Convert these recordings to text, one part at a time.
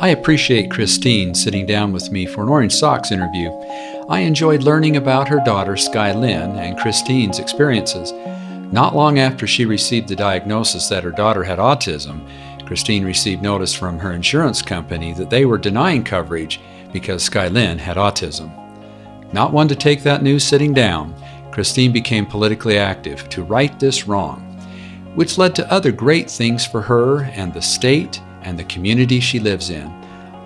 I appreciate Christine sitting down with me for an Orange Socks interview. I enjoyed learning about her daughter, Sky Lynn, and Christine's experiences. Not long after she received the diagnosis that her daughter had autism, Christine received notice from her insurance company that they were denying coverage because Sky Lynn had autism. Not one to take that news sitting down, Christine became politically active to right this wrong, which led to other great things for her and the state and the community she lives in.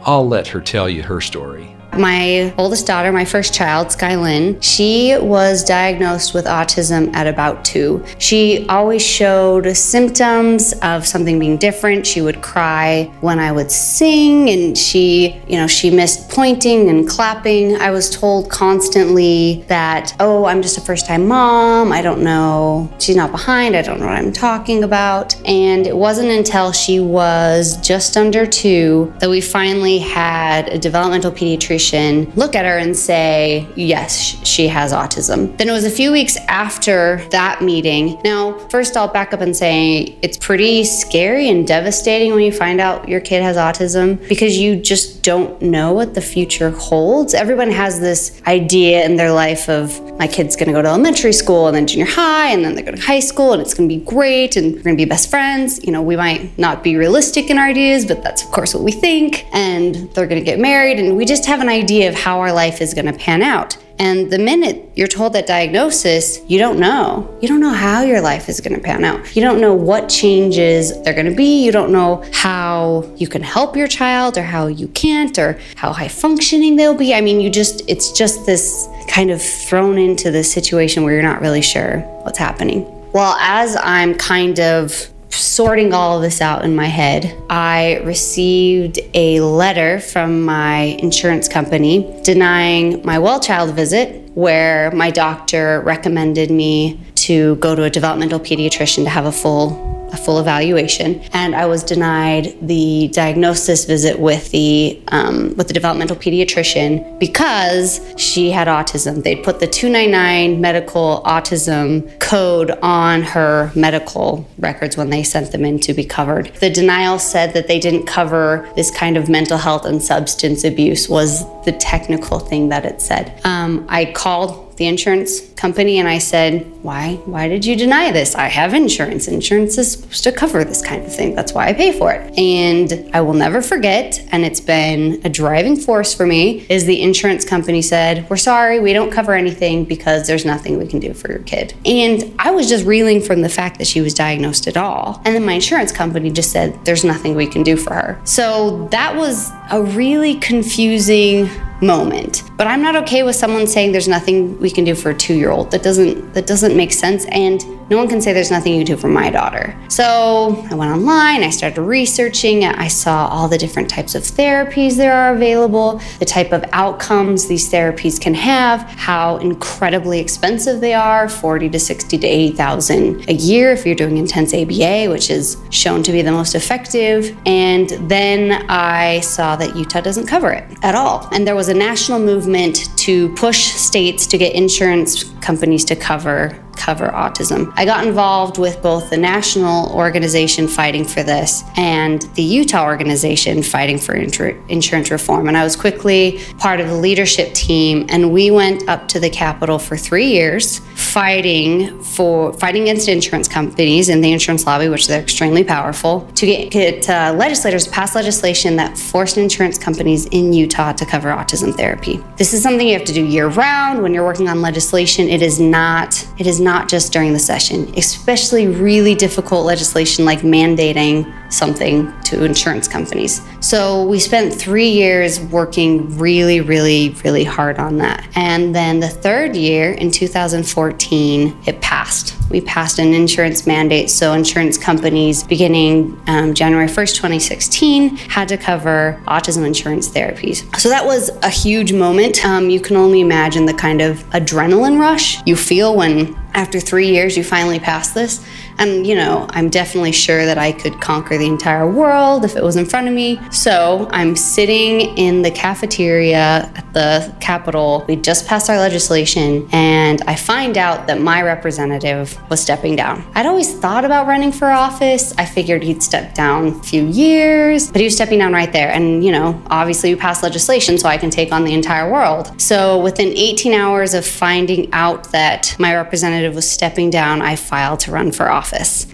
I'll let her tell you her story. My oldest daughter, my first child, Skylin, she was diagnosed with autism at about two. She always showed symptoms of something being different. She would cry when I would sing, and she, you know, she missed pointing and clapping. I was told constantly that, oh, I'm just a first time mom. I don't know. She's not behind. I don't know what I'm talking about. And it wasn't until she was just under two that we finally had a developmental pediatrician look at her and say, yes, she has autism. Then it was a few weeks after that meeting. Now, first, I'll back up and say it's pretty scary and devastating when you find out your kid has autism because you just don't know what the future holds. Everyone has this idea in their life of my kid's gonna go to elementary school and then junior high and then they're going to high school and it's gonna be great and we're gonna be best friends. You know, we might not be realistic in our ideas, but that's of course what we think. And they're gonna get married and we just have an idea of how our life is gonna pan out. And the minute you're told that diagnosis, you don't know. You don't know how your life is going to pan out. You don't know what changes they're going to be. You don't know how you can help your child or how you can't or how high functioning they'll be. I mean, you just, it's just this kind of thrown into this situation where you're not really sure what's happening. Well, as I'm kind of sorting all of this out in my head, I received a letter from my insurance company denying my well child visit, where my doctor recommended me to go to a developmental pediatrician to have a full a full evaluation, and I was denied the diagnosis visit with the um, with the developmental pediatrician because she had autism. They'd put the 299 medical autism code on her medical records when they sent them in to be covered. The denial said that they didn't cover this kind of mental health and substance abuse was the technical thing that it said. Um, I called the insurance company and I said, "Why? Why did you deny this? I have insurance. Insurance is supposed to cover this kind of thing. That's why I pay for it." And I will never forget, and it's been a driving force for me, is the insurance company said, "We're sorry, we don't cover anything because there's nothing we can do for your kid." And I was just reeling from the fact that she was diagnosed at all. And then my insurance company just said, "There's nothing we can do for her." So that was a really confusing moment. But I'm not okay with someone saying there's nothing we can do for a 2-year-old. That doesn't that doesn't make sense and no one can say there's nothing you do for my daughter. So, I went online, I started researching, I saw all the different types of therapies there are available, the type of outcomes these therapies can have, how incredibly expensive they are, 40 to 60 to 80,000 a year if you're doing intense ABA, which is shown to be the most effective. And then I saw that Utah doesn't cover it at all. And there was a national movement to push states to get insurance companies to cover cover autism. I got involved with both the national organization fighting for this and the Utah organization fighting for insurance reform. And I was quickly part of the leadership team, and we went up to the Capitol for three years fighting for fighting against insurance companies in the insurance lobby, which they're extremely powerful, to get, get uh, legislators to pass legislation that forced insurance companies in Utah to cover autism therapy. This is something you have to do year round when you're working on legislation. It is not. It is not just during the session, especially really difficult legislation like mandating something to insurance companies. So we spent three years working really, really, really hard on that. And then the third year in 2014, it passed. We passed an insurance mandate. So insurance companies, beginning um, January 1st, 2016, had to cover autism insurance therapies. So that was a huge moment. Um, you can only imagine the kind of adrenaline rush you feel when after three years you finally pass this And, you know, I'm definitely sure that I could conquer the entire world if it was in front of me. So I'm sitting in the cafeteria at the Capitol. We just passed our legislation, and I find out that my representative was stepping down. I'd always thought about running for office. I figured he'd step down a few years, but he was stepping down right there. And, you know, obviously we passed legislation so I can take on the entire world. So within 18 hours of finding out that my representative was stepping down, I filed to run for office.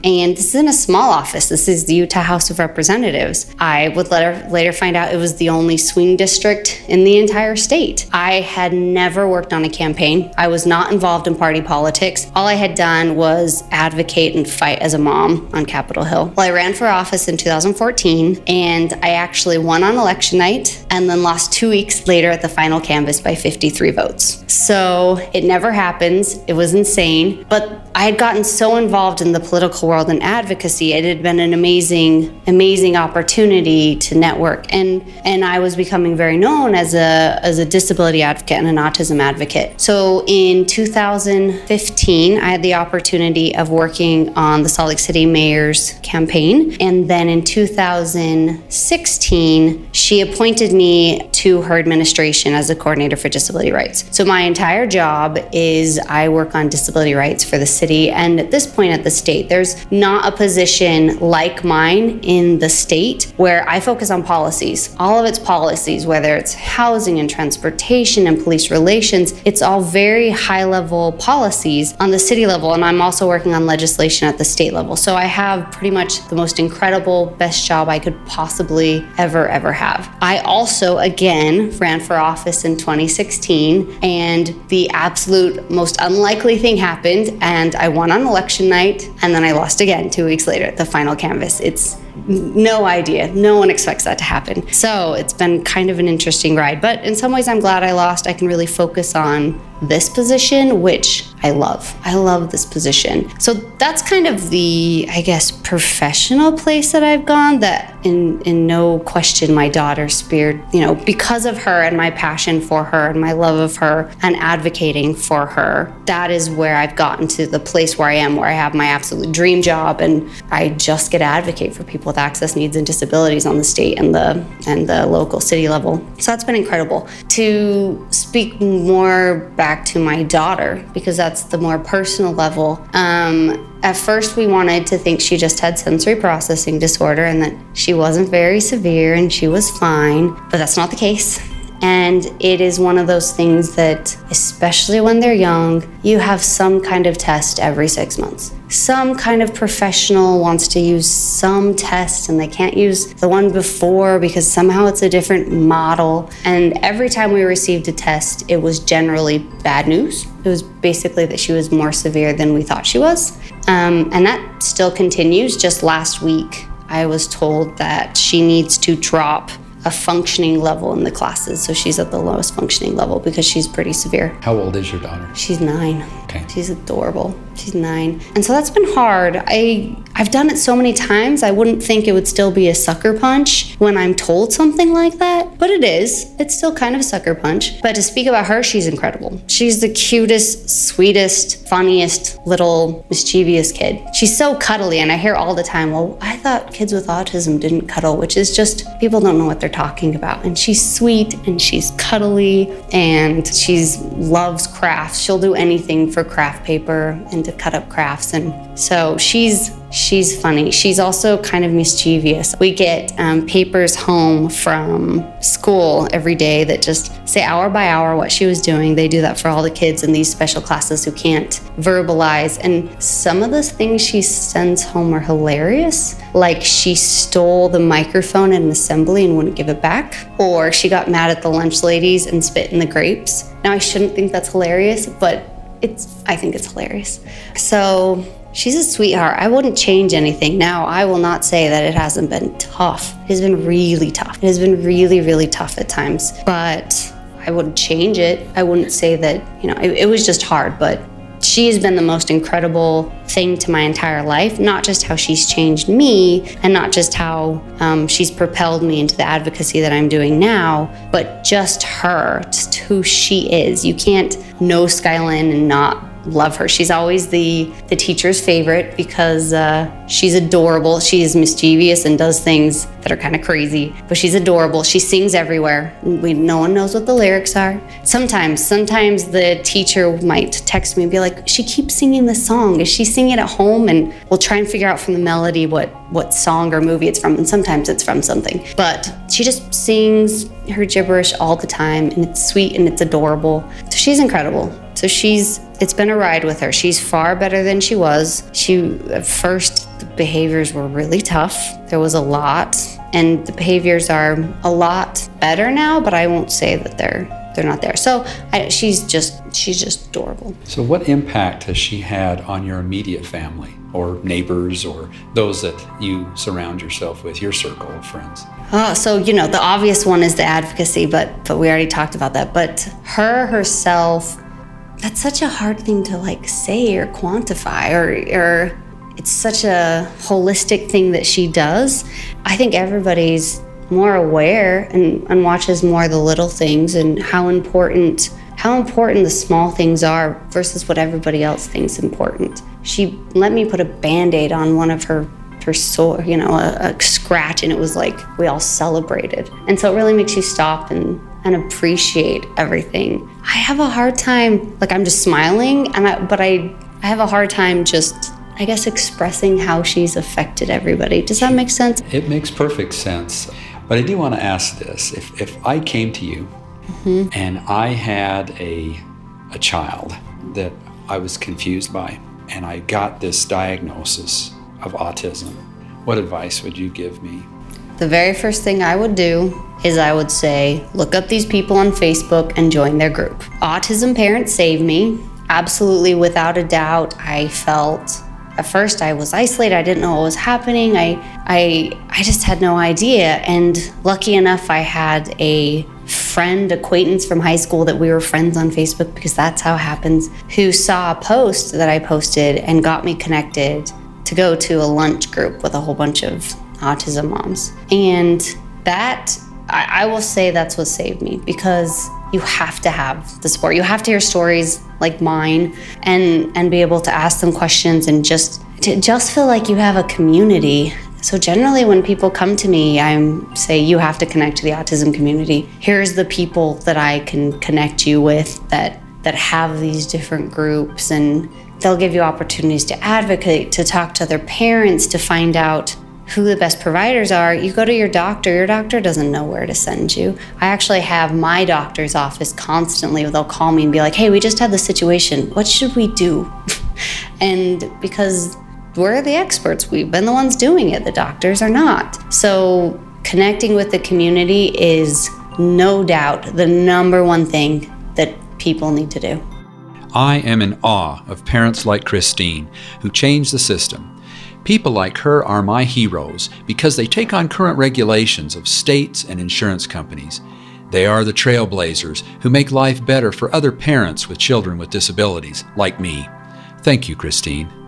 And this isn't a small office. This is the Utah House of Representatives. I would later, later find out it was the only swing district in the entire state. I had never worked on a campaign. I was not involved in party politics. All I had done was advocate and fight as a mom on Capitol Hill. Well, I ran for office in 2014 and I actually won on election night and then lost two weeks later at the final canvass by 53 votes. So it never happens. It was insane. But I had gotten so involved in the political world and advocacy. It had been an amazing, amazing opportunity to network. And and I was becoming very known as a as a disability advocate and an autism advocate. So in 2015, I had the opportunity of working on the Salt Lake City mayor's campaign. And then in 2016, she appointed me to her administration as a coordinator for disability rights. So my entire job is I work on disability rights for the city and at this point at the state. There's not a position like mine in the state where I focus on policies. All of its policies, whether it's housing and transportation and police relations, it's all very high level policies on the city level. And I'm also working on legislation at the state level. So I have pretty much the most incredible, best job I could possibly ever, ever have. I also, again, ran for office in 2016, and the absolute most unlikely thing happened, and I won on election night, and then I lost again two weeks later at the final canvass. It's no idea. No one expects that to happen. So it's been kind of an interesting ride. But in some ways, I'm glad I lost. I can really focus on this position, which I love. I love this position. So that's kind of the, I guess, professional place that I've gone that in in no question my daughter speared, you know, because of her and my passion for her and my love of her and advocating for her. That is where I've gotten to the place where I am where I have my absolute dream job and I just get to advocate for people with access needs and disabilities on the state and the and the local city level. So that's been incredible. To speak more back to my daughter because that's the more personal level. Um, at first, we wanted to think she just had sensory processing disorder and that she wasn't very severe and she was fine, but that's not the case. And it is one of those things that, especially when they're young, you have some kind of test every six months. Some kind of professional wants to use some test and they can't use the one before because somehow it's a different model. And every time we received a test, it was generally bad news. It was basically that she was more severe than we thought she was. Um, and that still continues. Just last week, I was told that she needs to drop a functioning level in the classes. So she's at the lowest functioning level because she's pretty severe. How old is your daughter? She's nine. Okay. She's adorable. She's nine. And so that's been hard. I I've done it so many times. I wouldn't think it would still be a sucker punch when I'm told something like that, but it is. It's still kind of a sucker punch. But to speak about her, she's incredible. She's the cutest, sweetest, funniest little mischievous kid. She's so cuddly and I hear all the time, "Well, I thought kids with autism didn't cuddle," which is just people don't know what they're talking about. And she's sweet and she's cuddly and she's loves crafts. She'll do anything for craft paper and to cut up crafts and so she's she's funny. She's also kind of mischievous. We get um, papers home from school every day that just say hour by hour what she was doing. They do that for all the kids in these special classes who can't verbalize. And some of the things she sends home are hilarious. Like she stole the microphone at an assembly and wouldn't give it back, or she got mad at the lunch ladies and spit in the grapes. Now I shouldn't think that's hilarious, but it's I think it's hilarious. So She's a sweetheart. I wouldn't change anything now. I will not say that it hasn't been tough. It has been really tough. It has been really, really tough at times. But I wouldn't change it. I wouldn't say that, you know, it, it was just hard, but she has been the most incredible thing to my entire life. Not just how she's changed me and not just how um, she's propelled me into the advocacy that I'm doing now, but just her, who she is. You can't know Skylin and not love her. She's always the the teacher's favorite because uh, she's adorable. She is mischievous and does things that are kind of crazy, but she's adorable. She sings everywhere. We no one knows what the lyrics are. Sometimes, sometimes the teacher might text me and be like, "She keeps singing this song. Is she singing it at home?" And we'll try and figure out from the melody what what song or movie it's from. And sometimes it's from something, but she just sings her gibberish all the time, and it's sweet and it's adorable. So she's incredible. So she's it's been a ride with her. She's far better than she was. She first the behaviors were really tough. There was a lot and the behaviors are a lot better now, but I won't say that they're they're not there. So I, she's just she's just adorable. So what impact has she had on your immediate family or neighbors or those that you surround yourself with, your circle of friends? Oh, so you know the obvious one is the advocacy, but but we already talked about that. But her herself that's such a hard thing to like say or quantify or or it's such a holistic thing that she does. I think everybody's more aware and, and watches more the little things and how important how important the small things are versus what everybody else thinks important. She let me put a band-aid on one of her her sore, you know, a, a scratch and it was like we all celebrated. And so it really makes you stop and and appreciate everything. I have a hard time, like I'm just smiling, and I, but I, I have a hard time just, I guess, expressing how she's affected everybody. Does that make sense? It makes perfect sense. But I do want to ask this: if if I came to you mm-hmm. and I had a a child that I was confused by, and I got this diagnosis of autism, what advice would you give me? The very first thing I would do is I would say, look up these people on Facebook and join their group. Autism Parents Save Me. Absolutely, without a doubt, I felt at first I was isolated. I didn't know what was happening. I, I, I just had no idea. And lucky enough, I had a friend, acquaintance from high school that we were friends on Facebook because that's how it happens, who saw a post that I posted and got me connected to go to a lunch group with a whole bunch of autism moms. And that, I, I will say that's what saved me because you have to have the support. You have to hear stories like mine and and be able to ask them questions and just to just feel like you have a community. So generally when people come to me, I'm say you have to connect to the autism community. Here's the people that I can connect you with that that have these different groups and they'll give you opportunities to advocate, to talk to other parents, to find out who the best providers are, you go to your doctor. Your doctor doesn't know where to send you. I actually have my doctor's office constantly, they'll call me and be like, hey, we just had this situation. What should we do? and because we're the experts, we've been the ones doing it, the doctors are not. So connecting with the community is no doubt the number one thing that people need to do. I am in awe of parents like Christine who change the system People like her are my heroes because they take on current regulations of states and insurance companies. They are the trailblazers who make life better for other parents with children with disabilities, like me. Thank you, Christine.